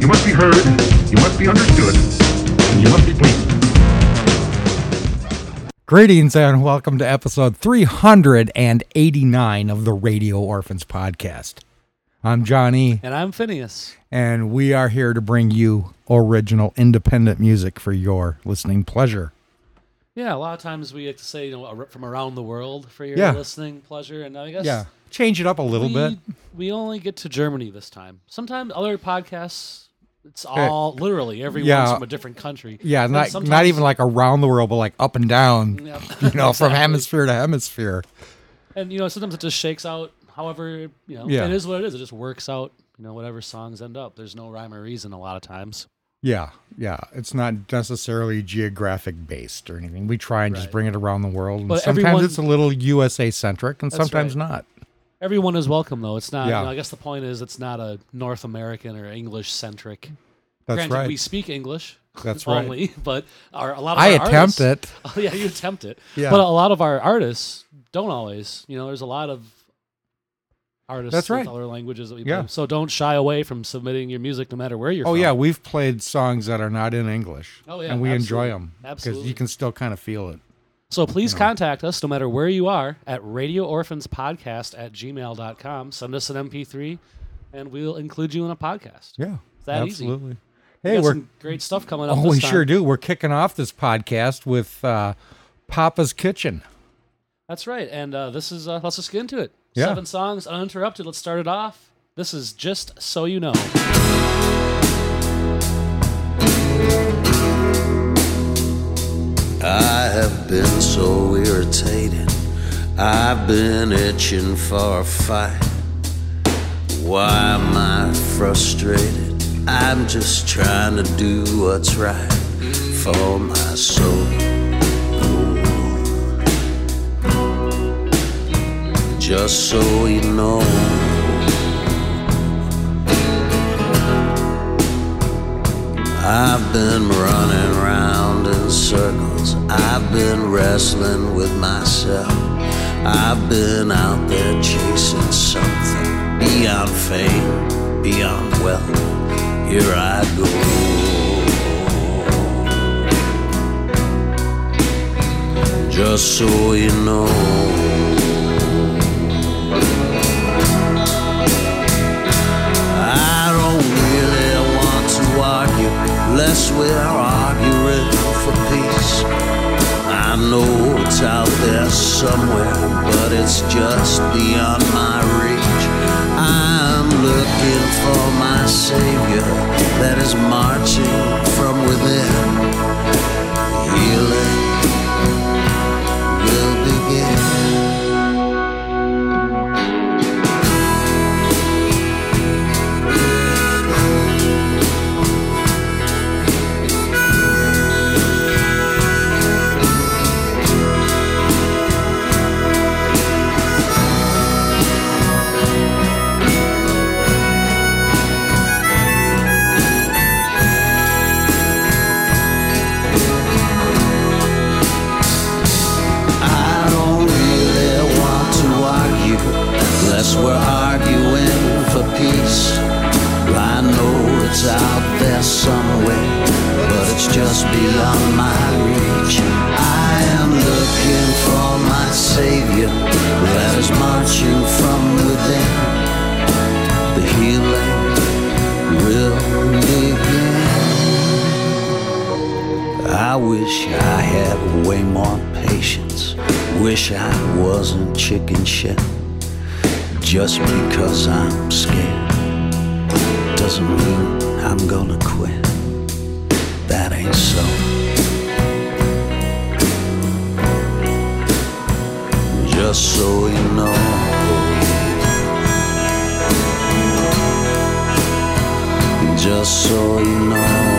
You must be heard, you must be understood, and you must be pleased. Greetings and welcome to episode 389 of the Radio Orphans podcast. I'm Johnny, And I'm Phineas. and we are here to bring you original independent music for your listening pleasure. Yeah, a lot of times we like to say, you know, from around the world for your Yeah. listening pleasure. And I guess Yeah, change it up a little we, bit. we only get to Germany this time. Sometimes other podcasts, it's all literally everyone's yeah. from a different country. Yeah, And not not even like around the world, but like up and down. Yeah, You know, from hemisphere to hemisphere. And you know, sometimes it just shakes out. However, you know, Yeah. it is what it is. It just works out. You know, whatever songs end up. There's no rhyme or reason a lot of times. Yeah, yeah. It's not necessarily geographic based or anything. We try and just bring it around the world. And But sometimes everyone- it's a little USA centric, and sometimes right. not. Everyone is welcome, though. It's not. Yeah. You know, I guess the point is, it's not a North American or English centric. That's Granted, right. we speak English. That's right. only, but our, a lot of I our attempt artists, it. Oh, yeah, you attempt it. Yeah. But a lot of our artists don't always. You know, there's a lot of artists That's right. other languages that we Yeah. play. So don't shy away from submitting your music, no matter where you're from. Oh from. yeah, we've played songs that are not in English. Oh, yeah, and we enjoy them. absolutely. because you can still kind of feel it. So please contact us, no matter where you are, at radioorphanspodcast at gmail.com. Send us an MP3, and we'll include you in a podcast. Yeah, that easy. absolutely. We Hey, got we're great stuff coming up. oh, we time. sure do. We're kicking off this podcast with uh, Papa's Kitchen. That's right. And uh, this is, uh, let's just get into it. Yeah. Seven songs uninterrupted. Let's start it off. This is Just So You Know. I have been so irritated. I've been itching for a fight. Why am I frustrated? I'm just trying to do what's right for my soul. Just so you know. I've been running round in circles. I've been wrestling with myself. I've been out there chasing something beyond fame, beyond wealth. Here I go. Just so you know. I don't really want to argue, less we're arguing for peace. I know it's out there somewhere, but it's just beyond my reach. I'm looking for my savior that is marching from within. Healing will begin. Peace. I know it's out there somewhere, but it's just beyond my reach. I am looking for my savior that is marching from within. The healing will begin. I wish I had way more patience. Wish I wasn't chicken shit. Just because I'm scared doesn't mean I'm gonna quit. That ain't so. Just so you know. Just so you know.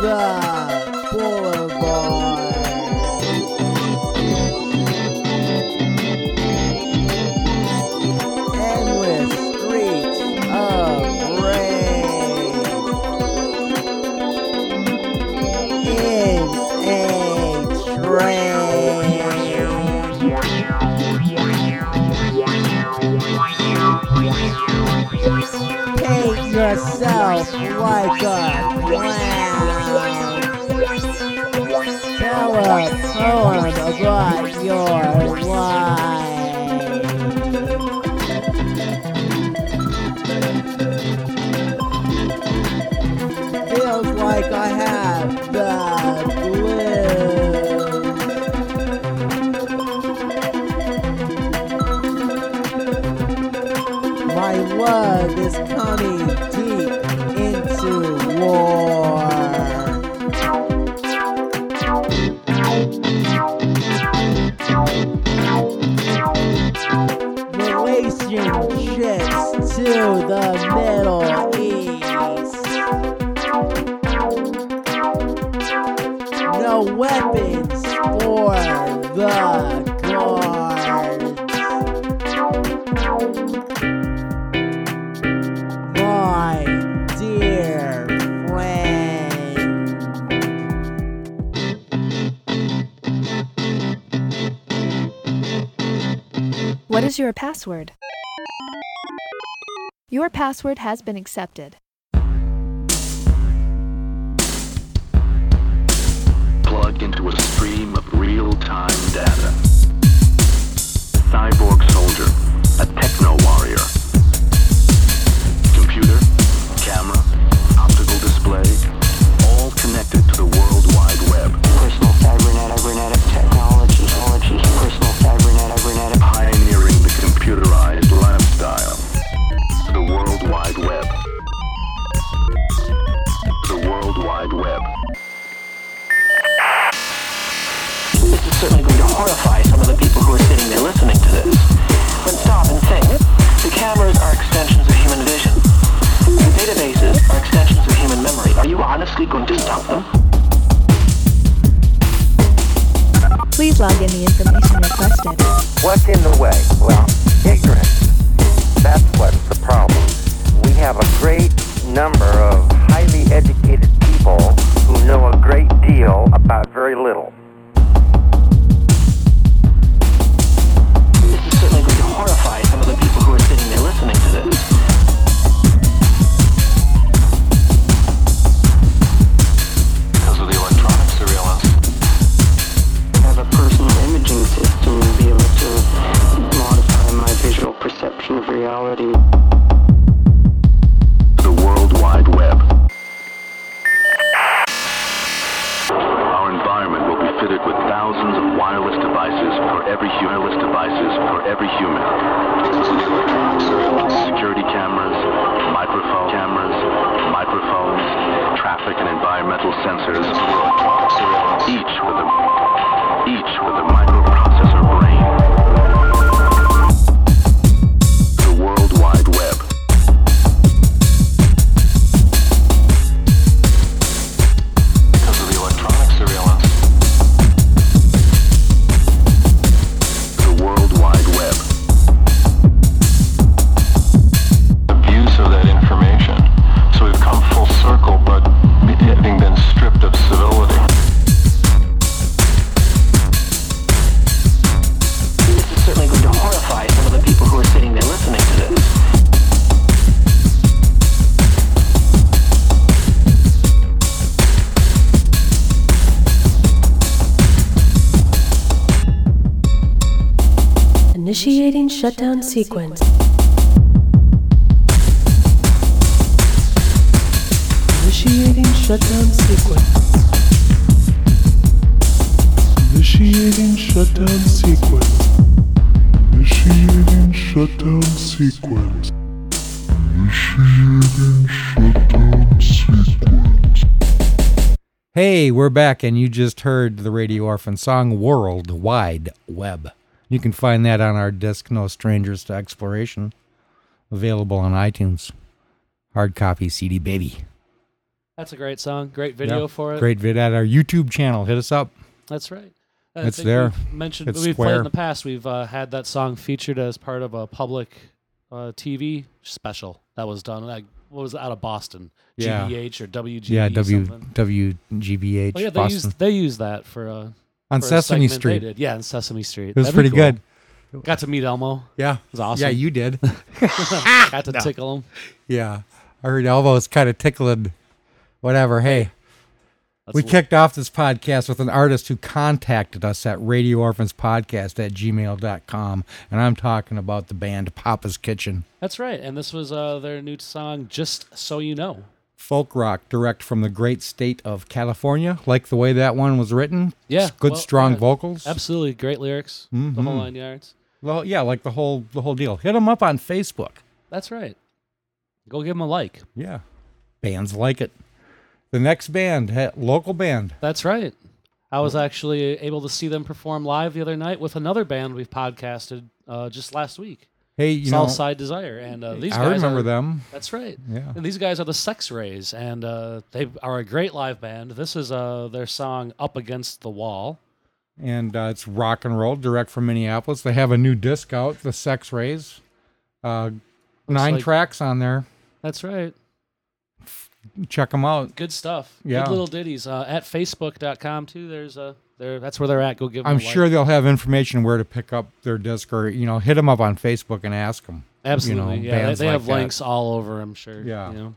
the boulevard, Endless streets of rain in a train. Paint yourself like a. a poem about your What is your password? Your password has been accepted. Plug into a stream of real-time data. Cyborg soldier, is certainly going to horrify some of the people who are sitting there listening to this. But stop and think. The cameras are extensions of human vision. The databases are extensions of human memory. Are you honestly going to stop them? Please log in the information requested. What's in the way? Well, ignorance. That's what's the problem. We have a great number of highly educated people who know a great deal about very little. Reality. The World Wide Web. Our environment will be fitted with thousands of wireless devices for every wireless devices for every human. Security cameras, microphone cameras, microphones, traffic and environmental sensors, each with a each with a microprocessor Initiating shutdown sequence. Initiating shutdown sequence. Initiating shutdown sequence. Initiating shutdown sequence. Initiating shutdown sequence. Hey, we're back, and you just heard the Radio Orphan song World Wide Web. You can find that on our disc, No Strangers to Exploration, available on iTunes. Hard copy CD, baby. That's a great song. Great video Yeah, for it. Great vid at our YouTube channel. Hit us up. That's right. I It's there. we've Mentioned It's we've played in the past. We've uh, had that song featured as part of a public uh, TV special that was done. Like, what was it, out of Boston? Yeah. GBH or WGB? Yeah, W something. WGBH Oh yeah, they Boston. used they used that for uh, On Sesame Street. did. Yeah, on Sesame Street. It was That'd be pretty cool. good. Got to meet Elmo. Yeah. it was awesome. Yeah, you did. Got to No. tickle him. Yeah. I heard elbows kind of tickling. Whatever. Hey, we That's- kicked off this podcast with an artist who contacted us at Radio Orphans Podcast at gmail.com. And I'm talking about the band Papa's Kitchen. That's right. And this was uh, their new song, Just So You Know. Folk rock direct from the great state of California. Like the way that one was written. Yeah. Good, well, strong yeah, vocals. Absolutely. Great lyrics. The whole Mhm. nine yards. Well, yeah, like the whole the whole deal. Hit them up on Facebook. That's right. Go give them a like. Yeah. Bands like it. The next band, local band. That's right. I was actually able to see them perform live the other night with another band we've podcasted uh, just last week. Hey, you know, Southside Desire, and uh, these guys I guys remember are- them. That's right. Yeah. And these guys are the Sex Rays, and uh, they are a great live band. This is uh, their song "Up Against the Wall." and uh, it's rock and roll direct from Minneapolis. They have a new disc out, The Sex Rays. Uh, nine like- tracks on there. That's right. Check them out. Good stuff. Yeah. Good little ditties. Uh, at facebook.com too. There's a there. That's where they're at. Go give them. I'm a like. sure they'll have information where to pick up their disc, or you know, hit them up on Facebook and ask them. Absolutely. you know, yeah. They, they like have that. links all over. I'm sure. Yeah. You know?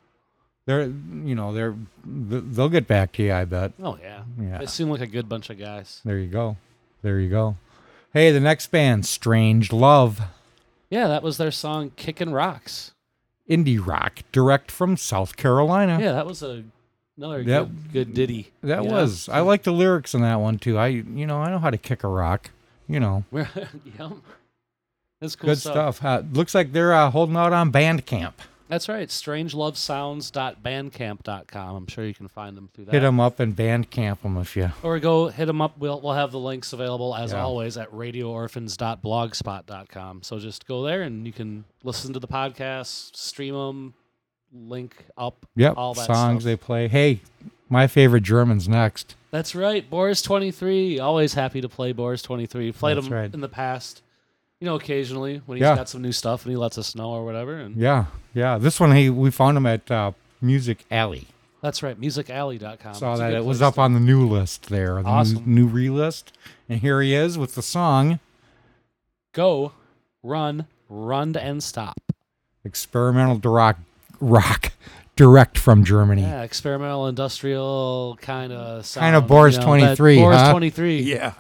They're, you know, they're they'll get back to you. I bet. Oh yeah. Yeah. They seem like a good bunch of guys. There you go. There you go. Hey, the next band, Strange Love, Yeah, that was their song "Kickin' Rocks." indie rock, direct from South Carolina. Yeah, that was a another That- good, good ditty. That was. I like the lyrics in that one too. I, you know, I know how to kick a rock. You know, yep. That's cool good stuff. stuff. Uh, looks like they're uh, holding out on Bandcamp. That's right. Strangelovesounds.bandcamp.com. I'm sure you can find them through that. Hit them up and Bandcamp them if you. Or go hit them up. We'll, we'll have the links available as Yeah. always at radioorphans.blogspot.com. So just go there and you can listen to the podcast, stream them, link up, Yep. all that songs stuff. they play. Hey, my favorite German's next. That's right. Boris 23. Always happy to play Boris 23. Played That's him right. in the past, you know, occasionally when he's Yeah. got some new stuff and he lets us know or whatever. And Yeah, yeah. This one, he we found him at uh, Music Alley. That's right. Musicalley.com. Saw that it was up to- on the new list there, the Awesome. new, new re-list, and here he is with the song Go, run, run and stop. "Experimental Rock." Rock, direct from Germany. Yeah, experimental industrial kind of Kind of Boris you know, twenty that three. Boris huh? 23. Yeah.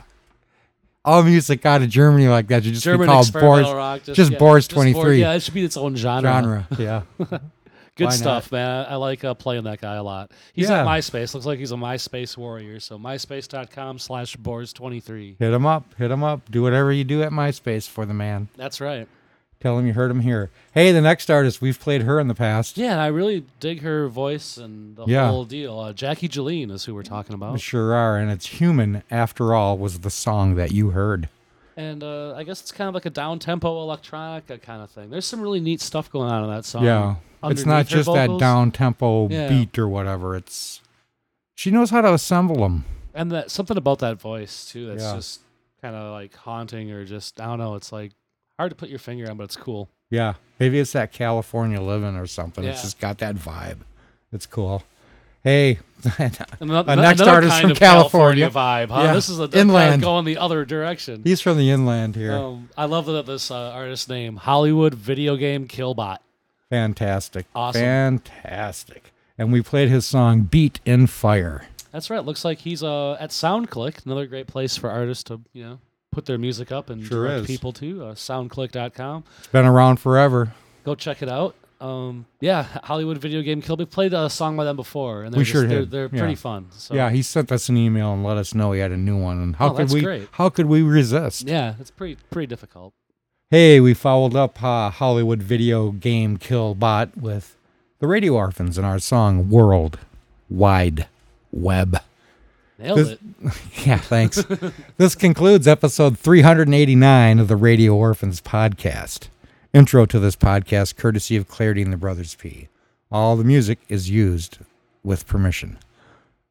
All music out of Germany like that should just German be called Boris. rock. just yeah, Boris just twenty three. Yeah, it should be its own genre. genre. Yeah. Good Why stuff, man. I like uh, playing that guy a lot. He's Yeah. at MySpace. Looks like he's a MySpace warrior. So myspace.com slash Boris23. Hit him up. Hit him up. Do whatever you do at MySpace for the man. That's right. Tell him you heard him here. Hey, the next artist we've played her in the past. Yeah, and I really dig her voice and the Yeah. whole deal. Uh, Jackie Jeline is who we're talking We about. sure are, and it's human after all. Was the song that you heard? And uh, I guess it's kind of like a down tempo electronica kind of thing. There's some really neat stuff going on in that song. yeah, it's not underneath her just that vocals. down tempo Yeah. beat or whatever. It's she knows how to assemble them. and that something about that voice too that's Yeah. just kind of like haunting or just I don't know. It's like hard to put your finger on, but it's cool. Yeah, maybe it's that California living or something. It's just got that vibe. It's cool. Hey, Another, next artist kind from of California. vibe, huh? Yeah, This is a kind inland. of going the other direction. He's from the inland here. Um, I love that this uh, artist name Hollywood Video Game Killbot. Fantastic. Awesome. Fantastic. And we played his song Beat in Fire. That's right. Looks like he's uh, at SoundClick, another great place for artists to you know put their music up and Sure direct is. people to. Uh, SoundClick.com. It's been around forever. Go check it out. Um, yeah, Hollywood Video Game Kill. We played a song by them before, and they're we just, sure they're, they're Yeah. pretty fun. So. Yeah, he sent us an email and let us know he had a new one. And how Oh, could that's we great. how could we resist? Yeah, it's pretty pretty difficult. Hey, we followed up uh, Hollywood Video Game Kill Bot with the Radio Orphans and our song World Wide Web. Nailed This- it. yeah, thanks. this concludes episode 389 of the Radio Orphans podcast. Intro to this podcast courtesy of Clarity and the Brothers P. All the music is used with permission.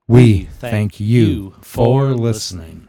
We thank you for listening.